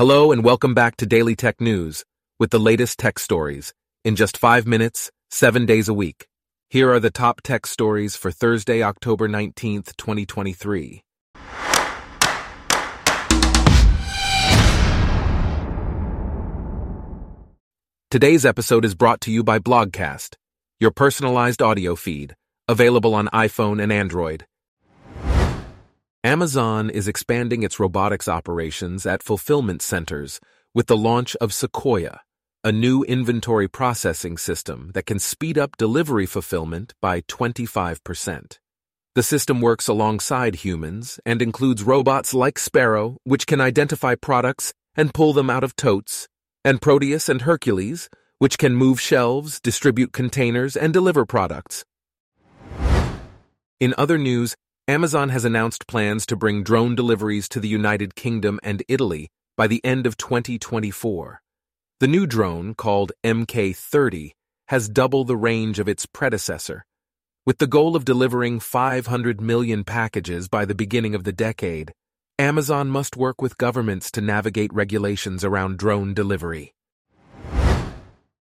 Hello and welcome back to Daily Tech News with the latest tech stories in just five minutes, seven days a week. Here are the top tech stories for Thursday, October 19th, 2023. Today's episode is brought to you by Blogcast, your personalized audio feed, available on iPhone and Android. Amazon is expanding its robotics operations at fulfillment centers with the launch of Sequoia, a new inventory processing system that can speed up delivery fulfillment by 25%. The system works alongside humans and includes robots like Sparrow, which can identify products and pull them out of totes, and Proteus and Hercules, which can move shelves, distribute containers, and deliver products. In other news, Amazon has announced plans to bring drone deliveries to the United Kingdom and Italy by the end of 2024. The new drone, called MK30, has double the range of its predecessor. With the goal of delivering 500 million packages by the beginning of the decade, Amazon must work with governments to navigate regulations around drone delivery.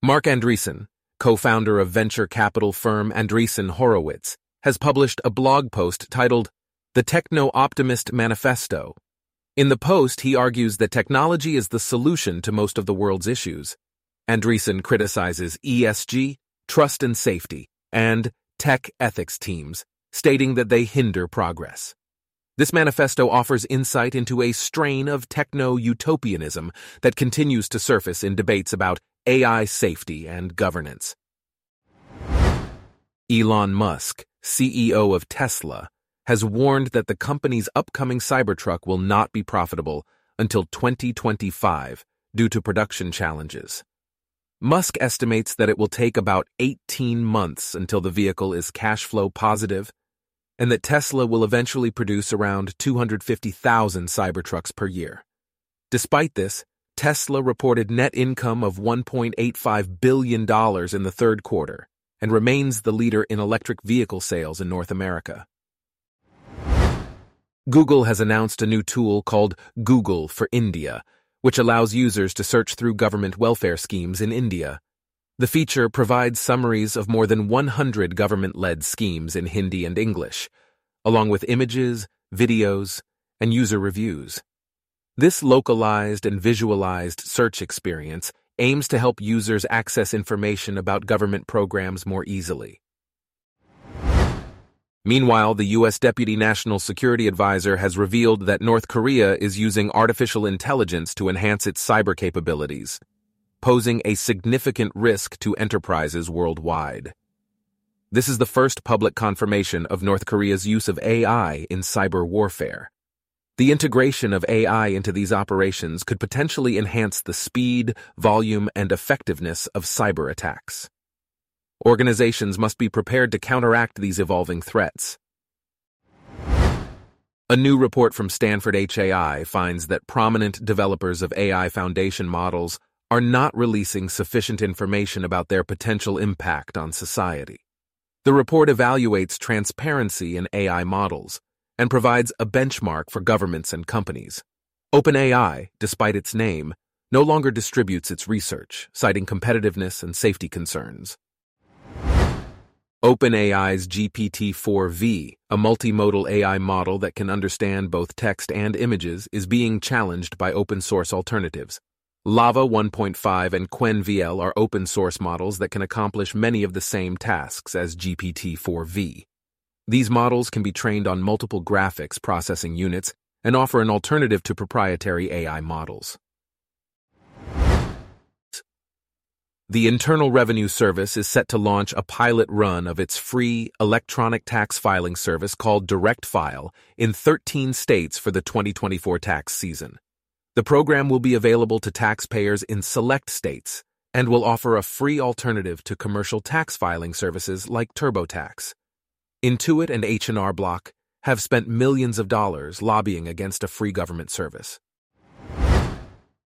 Marc Andreessen, co-founder of venture capital firm Andreessen Horowitz, has published a blog post titled The Techno Optimist Manifesto. In the post, he argues that technology is the solution to most of the world's issues. Andreessen criticizes ESG, trust and safety, and tech ethics teams, stating that they hinder progress. This manifesto offers insight into a strain of techno-utopianism that continues to surface in debates about AI safety and governance. Elon Musk, CEO of Tesla, has warned that the company's upcoming Cybertruck will not be profitable until 2025 due to production challenges. Musk estimates that it will take about 18 months until the vehicle is cash flow positive, and that Tesla will eventually produce around 250,000 Cybertrucks per year. Despite this, Tesla reported net income of $1.85 billion in the third quarter, and remains the leader in electric vehicle sales in North America. Google has announced a new tool called Google for India, which allows users to search through government welfare schemes in India. The feature provides summaries of more than 100 government-led schemes in Hindi and English, along with images, videos, and user reviews. This localized and visualized search experience aims to help users access information about government programs more easily. Meanwhile, the U.S. Deputy National Security Advisor has revealed that North Korea is using artificial intelligence to enhance its cyber capabilities, posing a significant risk to enterprises worldwide. This is the first public confirmation of North Korea's use of AI in cyber warfare. The integration of AI into these operations could potentially enhance the speed, volume, and effectiveness of cyber attacks. Organizations must be prepared to counteract these evolving threats. A new report from Stanford HAI finds that prominent developers of AI foundation models are not releasing sufficient information about their potential impact on society. The report evaluates transparency in AI models, and provides a benchmark for governments and companies. OpenAI, despite its name, no longer distributes its research, citing competitiveness and safety concerns. OpenAI's GPT-4v, a multimodal AI model that can understand both text and images, is being challenged by open-source alternatives. LLaVA 1.5 and Qwen-VL are open-source models that can accomplish many of the same tasks as GPT-4v. These models can be trained on multiple graphics processing units and offer an alternative to proprietary AI models. The Internal Revenue Service is set to launch a pilot run of its free electronic tax filing service called DirectFile in 13 states for the 2024 tax season. The program will be available to taxpayers in select states and will offer a free alternative to commercial tax filing services like TurboTax. Intuit and H&R Block have spent millions of dollars lobbying against a free government service.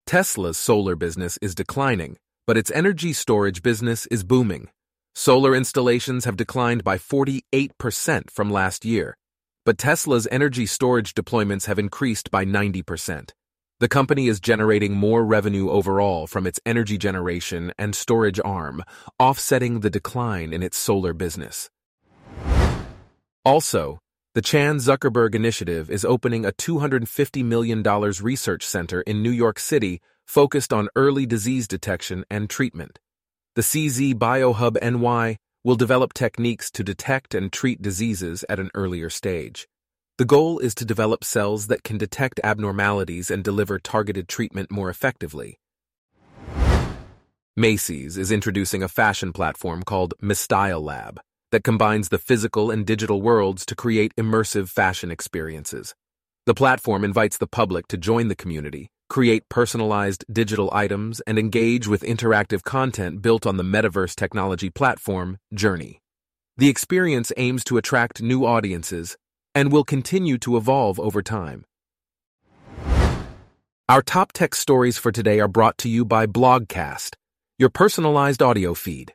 Tesla's solar business is declining, but its energy storage business is booming. Solar installations have declined by 48% from last year, but Tesla's energy storage deployments have increased by 90%. The company is generating more revenue overall from its energy generation and storage arm, offsetting the decline in its solar business. Also, the Chan Zuckerberg Initiative is opening a $250 million research center in New York City focused on early disease detection and treatment. The CZ BioHub NY will develop techniques to detect and treat diseases at an earlier stage. The goal is to develop cells that can detect abnormalities and deliver targeted treatment more effectively. Macy's is introducing a fashion platform called Mstylelab that combines the physical and digital worlds to create immersive fashion experiences. The platform invites the public to join the community, create personalized digital items, and engage with interactive content built on the metaverse technology platform, Journey. The experience aims to attract new audiences and will continue to evolve over time. Our top tech stories for today are brought to you by Blogcast, your personalized audio feed.